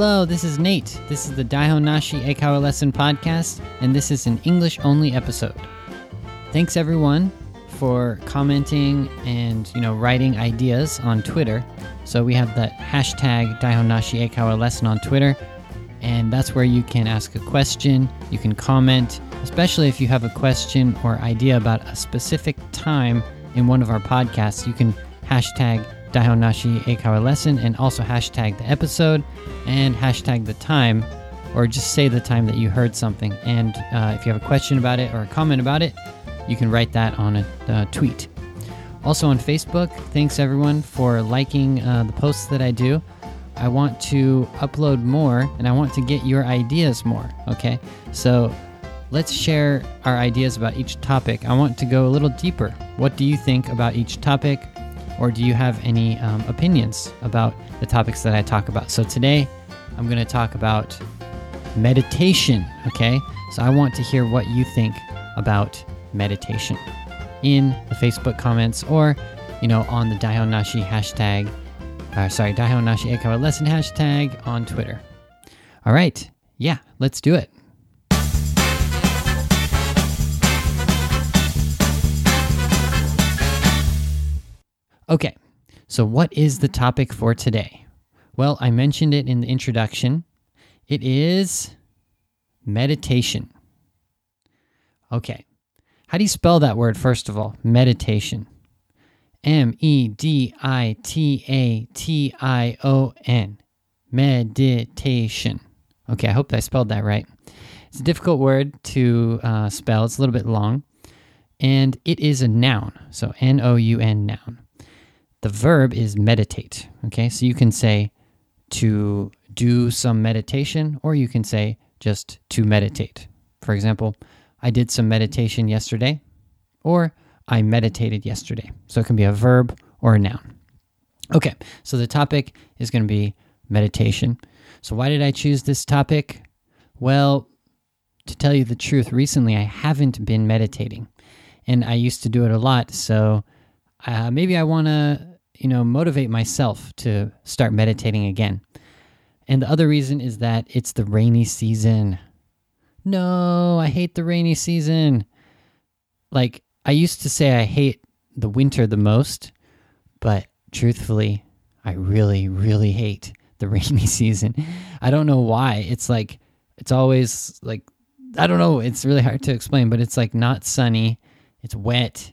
Hello, this is Nate. This is the Daihon Nashi Eikaiwa Lesson Podcast, and this is an English only episode. Thanks everyone for commenting and you know writing ideas on Twitter. So we have the hashtag Daihon Nashi Eikaiwa Lesson on Twitter, and that's where you can ask a question, you can comment, especially if you have a question or idea about a specific time in one of our podcasts. You can hashtag Daihon Nashi Lesson and also hashtag the episode and hashtag the time or just say the time that you heard something. And uh, if you have a question about it or a comment about it, you can write that on a uh, tweet. Also on Facebook, thanks everyone for liking uh, the posts that I do. I want to upload more and I want to get your ideas more, okay? So let's share our ideas about each topic. I want to go a little deeper. What do you think about each topic? Or do you have any um, opinions about the topics that I talk about? So today, I'm going to talk about meditation, okay? So I want to hear what you think about meditation in the Facebook comments or, you know, on the Daihon Nashi hashtag, uh, sorry, Daihon Nashi Eikaiwa Lesson hashtag on Twitter. All right, yeah, let's do it. Okay, so what is the topic for today? Well, I mentioned it in the introduction. It is meditation. Okay, how do you spell that word, first of all? Meditation. M E D I T A T I O N. Meditation. Okay, I hope I spelled that right. It's a difficult word to uh, spell, it's a little bit long. And it is a noun. So N O U N noun. The verb is meditate. Okay, so you can say to do some meditation, or you can say just to meditate. For example, I did some meditation yesterday, or I meditated yesterday. So it can be a verb or a noun. Okay, so the topic is going to be meditation. So, why did I choose this topic? Well, to tell you the truth, recently I haven't been meditating, and I used to do it a lot. So, uh, maybe I want to, you know, motivate myself to start meditating again. And the other reason is that it's the rainy season. No, I hate the rainy season. Like, I used to say I hate the winter the most, but truthfully, I really, really hate the rainy season. I don't know why. It's like, it's always like, I don't know. It's really hard to explain, but it's like not sunny. It's wet.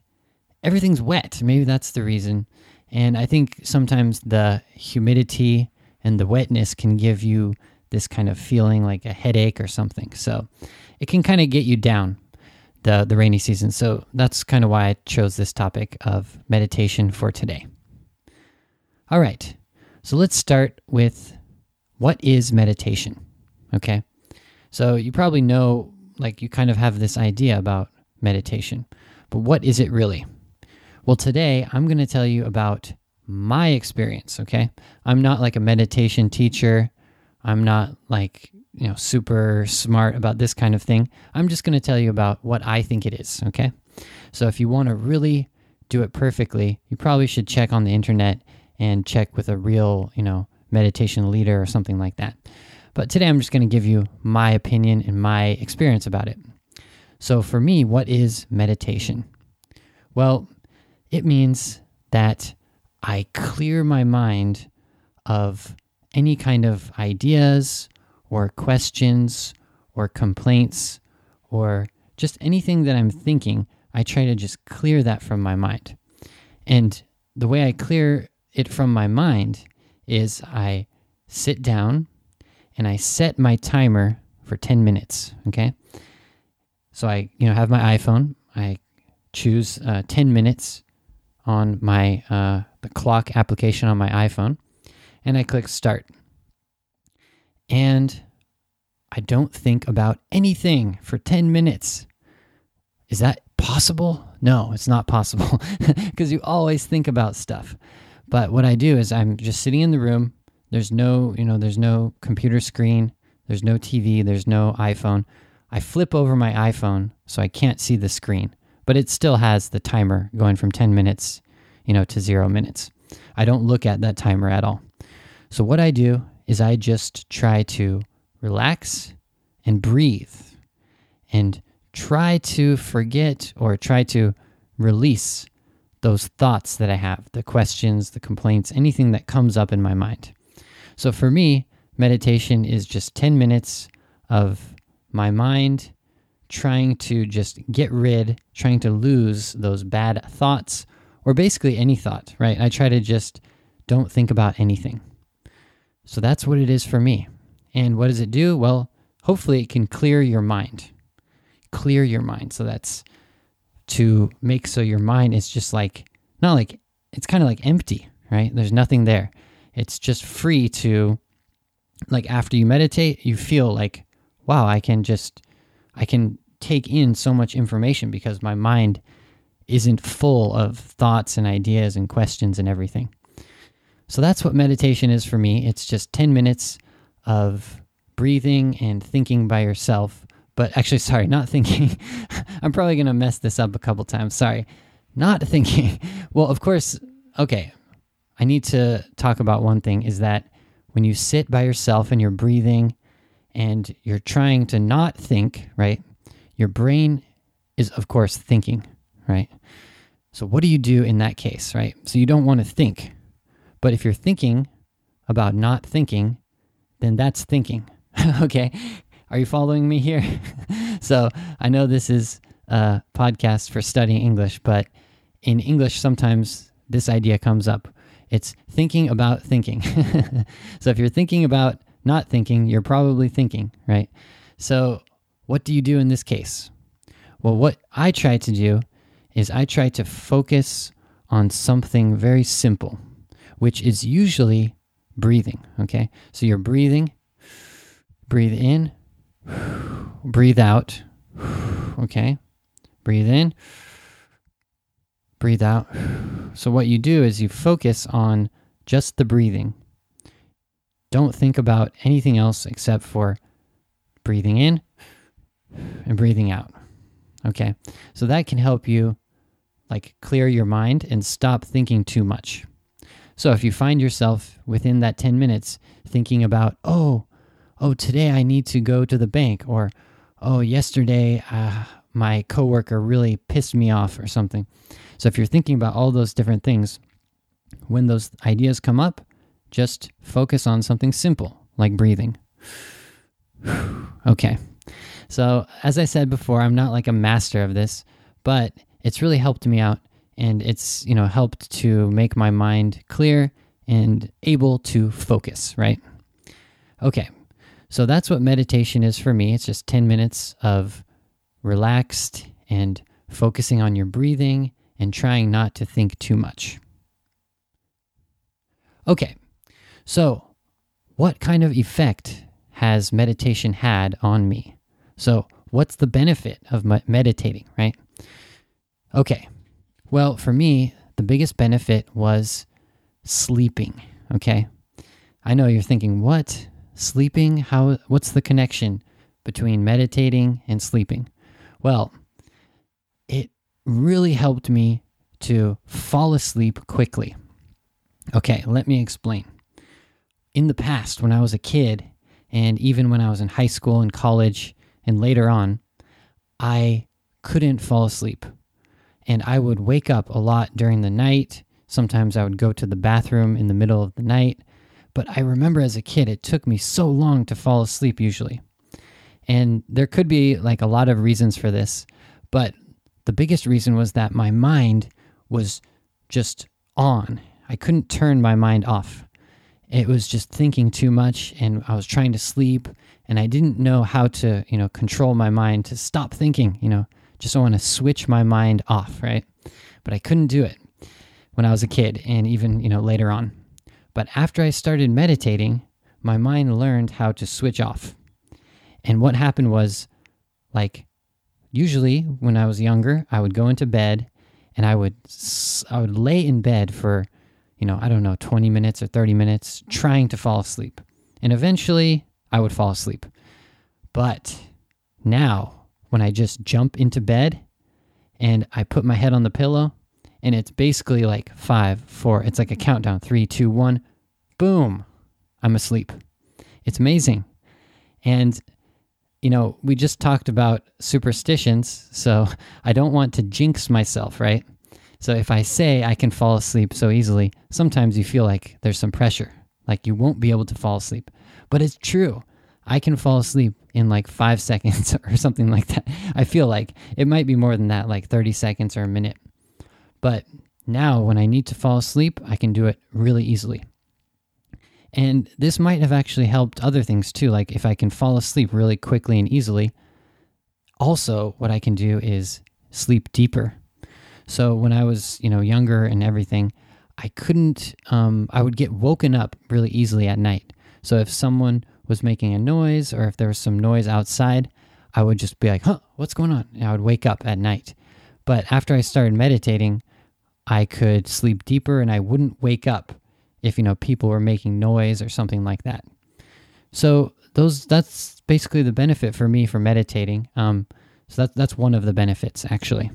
Everything's wet. Maybe that's the reason. And I think sometimes the humidity and the wetness can give you this kind of feeling like a headache or something. So it can kind of get you down the the rainy season. So that's kind of why I chose this topic of meditation for today. All right. So let's start with what is meditation? Okay? So you probably know like you kind of have this idea about meditation. But what is it really? Well, today I'm going to tell you about my experience, okay? I'm not like a meditation teacher. I'm not like, you know, super smart about this kind of thing. I'm just going to tell you about what I think it is, okay? So if you want to really do it perfectly, you probably should check on the internet and check with a real, you know, meditation leader or something like that. But today I'm just going to give you my opinion and my experience about it. So for me, what is meditation? Well, it means that I clear my mind of any kind of ideas or questions or complaints or just anything that I'm thinking. I try to just clear that from my mind. And the way I clear it from my mind is I sit down and I set my timer for 10 minutes. Okay. So I, you know, have my iPhone. I choose uh, 10 minutes on my uh, the clock application on my iPhone, and I click start. And I don't think about anything for 10 minutes. Is that possible? No, it's not possible because you always think about stuff. But what I do is I'm just sitting in the room. There's no, you know, there's no computer screen, there's no TV, there's no iPhone. I flip over my iPhone so I can't see the screen, but it still has the timer going from 10 minutes, you know, to 0 minutes. I don't look at that timer at all. So what I do is I just try to relax and breathe and try to forget or try to release those thoughts that I have, the questions, the complaints, anything that comes up in my mind. So for me, meditation is just 10 minutes of my mind trying to just get rid, trying to lose those bad thoughts or basically any thought, right? I try to just don't think about anything. So that's what it is for me. And what does it do? Well, hopefully it can clear your mind. Clear your mind. So that's to make so your mind is just like, not like, it's kind of like empty, right? There's nothing there. It's just free to, like, after you meditate, you feel like, wow, I can just, I can take in so much information because my mind isn't full of thoughts and ideas and questions and everything. So that's what meditation is for me. It's just 10 minutes of breathing and thinking by yourself. But actually, sorry, not thinking. I'm probably going to mess this up a couple times. Sorry. Not thinking. Well, of course, okay. I need to talk about one thing is that when you sit by yourself and you're breathing and you're trying to not think, right? Your brain is, of course, thinking, right? So, what do you do in that case, right? So, you don't want to think. But if you're thinking about not thinking, then that's thinking. okay. Are you following me here? so I know this is a podcast for studying English, but in English, sometimes this idea comes up. It's thinking about thinking. so if you're thinking about not thinking, you're probably thinking, right? So what do you do in this case? Well, what I try to do is I try to focus on something very simple which is usually breathing. Okay. So you're breathing, breathe in, breathe out. Okay. Breathe in, breathe out. So what you do is you focus on just the breathing. Don't think about anything else except for breathing in and breathing out. Okay. So that can help you like clear your mind and stop thinking too much. So if you find yourself within that 10 minutes thinking about, oh, oh, today I need to go to the bank, or oh, yesterday uh, my coworker really pissed me off, or something. So if you're thinking about all those different things, when those ideas come up, just focus on something simple like breathing. okay. So, as I said before, I'm not like a master of this, but it's really helped me out and it's you know helped to make my mind clear and able to focus right? Okay so that's what meditation is for me. It's just 10 minutes of relaxed and focusing on your breathing and trying not to think too much. Okay so what kind of effect has meditation had on me so what's the benefit of meditating right okay well, for me, the biggest benefit was sleeping. Okay. I know you're thinking, what? Sleeping? How what's the connection between meditating and sleeping? Well, it really helped me to fall asleep quickly. Okay, let me explain. In the past, when I was a kid, and even when I was in high school and college and later on, I couldn't fall asleep and I would wake up a lot during the night. Sometimes I would go to the bathroom in the middle of the night. But I remember as a kid, it took me so long to fall asleep usually. And there could be like a lot of reasons for this, but the biggest reason was that my mind was just on. I couldn't turn my mind off. It was just thinking too much and I was trying to sleep and I didn't know how to, you know, control my mind to stop thinking, you know just want to switch my mind off, right? But I couldn't do it when I was a kid and even, you know, later on. But after I started meditating, my mind learned how to switch off. And what happened was like usually when I was younger, I would go into bed and I would I would lay in bed for, you know, I don't know, 20 minutes or 30 minutes trying to fall asleep. And eventually I would fall asleep. But now when I just jump into bed and I put my head on the pillow and it's basically like five, four, it's like a countdown three, two, one, boom, I'm asleep. It's amazing. And, you know, we just talked about superstitions, so I don't want to jinx myself, right? So if I say I can fall asleep so easily, sometimes you feel like there's some pressure, like you won't be able to fall asleep. But it's true. I can fall asleep in like five seconds or something like that. I feel like it might be more than that, like 30 seconds or a minute. But now, when I need to fall asleep, I can do it really easily. And this might have actually helped other things too. Like if I can fall asleep really quickly and easily, also what I can do is sleep deeper. So when I was, you know, younger and everything, I couldn't, um, I would get woken up really easily at night. So if someone was making a noise or if there was some noise outside, I would just be like, huh, what's going on? And I would wake up at night. But after I started meditating, I could sleep deeper and I wouldn't wake up if, you know, people were making noise or something like that. So those that's basically the benefit for me for meditating. Um, so that's that's one of the benefits actually.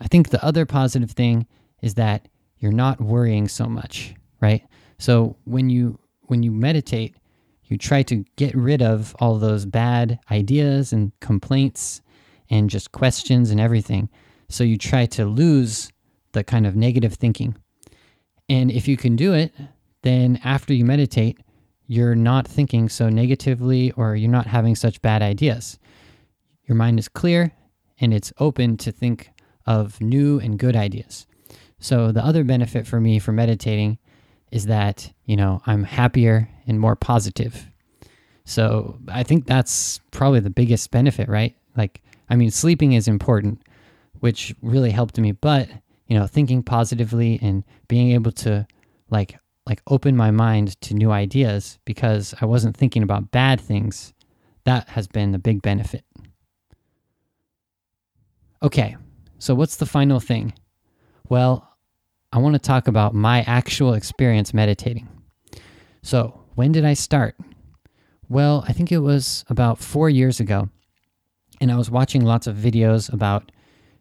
I think the other positive thing is that you're not worrying so much, right? So when you when you meditate, you try to get rid of all those bad ideas and complaints and just questions and everything. So you try to lose the kind of negative thinking. And if you can do it, then after you meditate, you're not thinking so negatively or you're not having such bad ideas. Your mind is clear and it's open to think of new and good ideas. So the other benefit for me for meditating is that, you know, I'm happier and more positive. So I think that's probably the biggest benefit, right? Like, I mean, sleeping is important, which really helped me, but, you know, thinking positively and being able to, like, like open my mind to new ideas because I wasn't thinking about bad things. That has been the big benefit. Okay, so what's the final thing? Well, I want to talk about my actual experience meditating. So, when did I start? Well, I think it was about four years ago. And I was watching lots of videos about,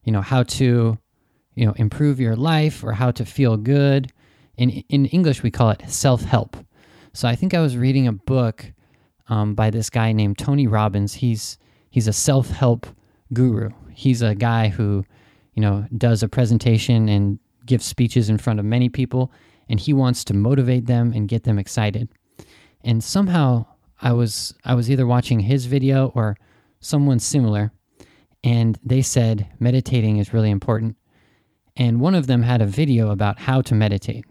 you know, how to, you know, improve your life or how to feel good. In, in English, we call it self help. So I think I was reading a book um, by this guy named Tony Robbins. He's he's a self help guru. He's a guy who, you know, does a presentation and gives speeches in front of many people, and he wants to motivate them and get them excited. And somehow I was I was either watching his video or someone similar, and they said meditating is really important. And one of them had a video about how to meditate.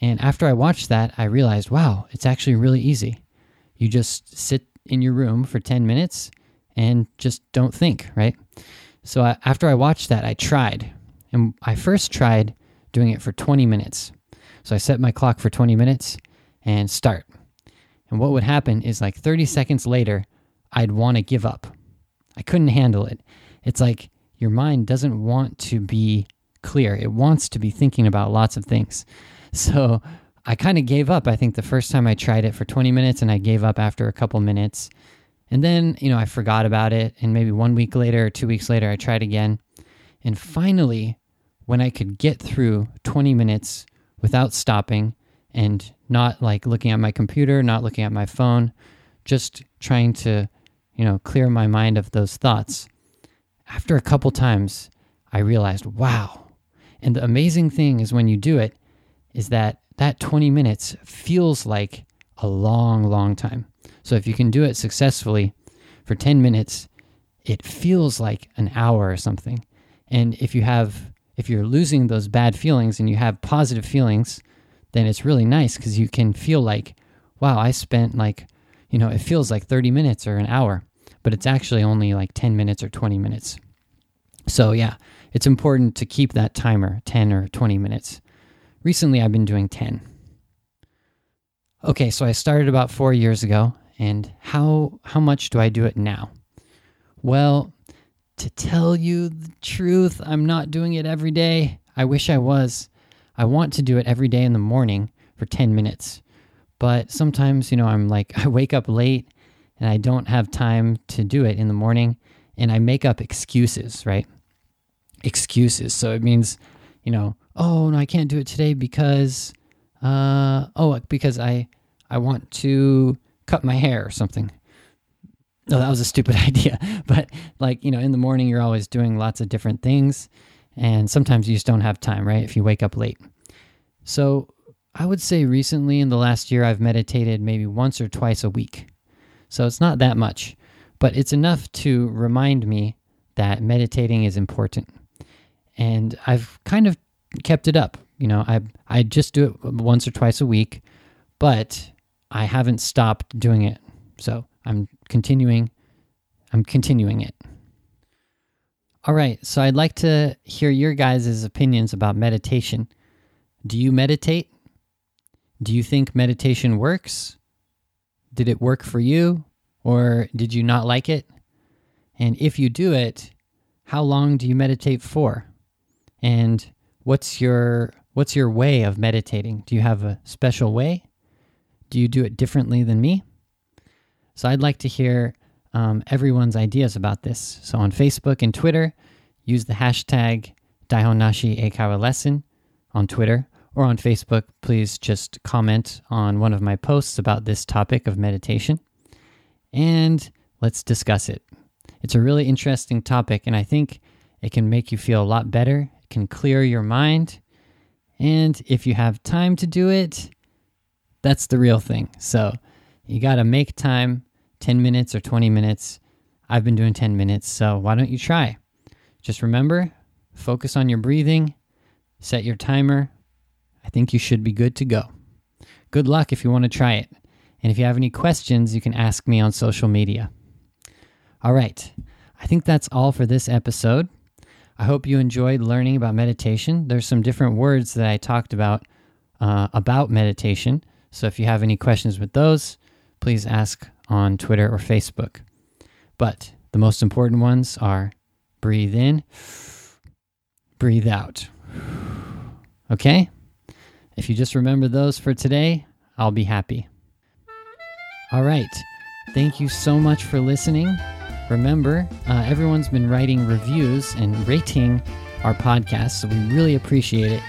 And after I watched that, I realized, wow, it's actually really easy. You just sit in your room for 10 minutes and just don't think, right? So I, after I watched that, I tried. And I first tried doing it for 20 minutes. So I set my clock for 20 minutes and start. And what would happen is like 30 seconds later, I'd want to give up. I couldn't handle it. It's like your mind doesn't want to be clear, it wants to be thinking about lots of things. So I kind of gave up. I think the first time I tried it for 20 minutes and I gave up after a couple minutes. And then, you know, I forgot about it. And maybe one week later or two weeks later, I tried again. And finally, when I could get through 20 minutes without stopping and not like looking at my computer, not looking at my phone, just trying to, you know, clear my mind of those thoughts. After a couple times, I realized, wow. And the amazing thing is when you do it, is that that 20 minutes feels like a long, long time. So if you can do it successfully for 10 minutes, it feels like an hour or something. And if you have if you're losing those bad feelings and you have positive feelings, then it's really nice because you can feel like, wow, I spent like, you know, it feels like 30 minutes or an hour, but it's actually only like 10 minutes or 20 minutes. So, yeah, it's important to keep that timer 10 or 20 minutes. Recently, I've been doing 10. Okay, so I started about four years ago, and how how much do I do it now? Well, to tell you the truth, I'm not doing it every day. I wish I was. I want to do it every day in the morning for 10 minutes. But sometimes, you know, I'm like, I wake up late and I don't have time to do it in the morning and I make up excuses, right? Excuses. So it means, you know, oh, no, I can't do it today because, uh, oh, because I, I want to cut my hair or something. No, that was a stupid idea. But like, you know, in the morning, you're always doing lots of different things. And sometimes you just don't have time, right? If you wake up late. So I would say recently in the last year, I've meditated maybe once or twice a week. So it's not that much, but it's enough to remind me that meditating is important. And I've kind of kept it up. You know, I I just do it once or twice a week, but I haven't stopped doing it. So I'm continuing I'm continuing it. All right, so I'd like to hear your guys' opinions about meditation. Do you meditate? Do you think meditation works? Did it work for you or did you not like it? And if you do it, how long do you meditate for? And what's your what's your way of meditating? Do you have a special way? Do you do it differently than me? So I'd like to hear um, everyone's ideas about this. So on Facebook and Twitter, use the hashtag Daihon Nashi Eikaiwa Lesson on Twitter or on Facebook, please just comment on one of my posts about this topic of meditation and let's discuss it. It's a really interesting topic, and I think it can make you feel a lot better, it can clear your mind, and if you have time to do it, that's the real thing. So you got to make time 10 minutes or 20 minutes. I've been doing 10 minutes, so why don't you try? Just remember focus on your breathing, set your timer, I think you should be good to go. Good luck if you want to try it. And if you have any questions, you can ask me on social media. All right, I think that's all for this episode. I hope you enjoyed learning about meditation. There's some different words that I talked about uh, about meditation. So if you have any questions with those, please ask on Twitter or Facebook. But the most important ones are breathe in, breathe out. Okay? If you just remember those for today, I'll be happy. All right. Thank you so much for listening. Remember, uh, everyone's been writing reviews and rating our podcast, so we really appreciate it.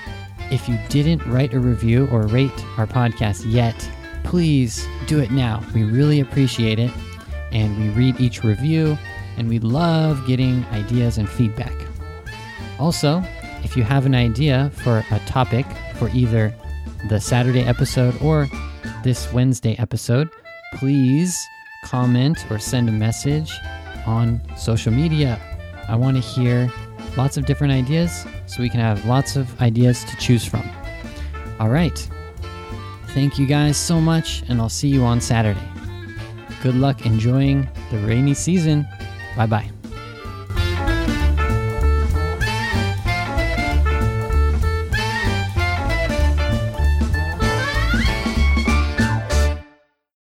If you didn't write a review or rate our podcast yet, please do it now. We really appreciate it. And we read each review, and we love getting ideas and feedback. Also, if you have an idea for a topic for either the Saturday episode or this Wednesday episode, please comment or send a message on social media. I want to hear lots of different ideas so we can have lots of ideas to choose from. All right. Thank you guys so much, and I'll see you on Saturday. Good luck enjoying the rainy season. Bye bye.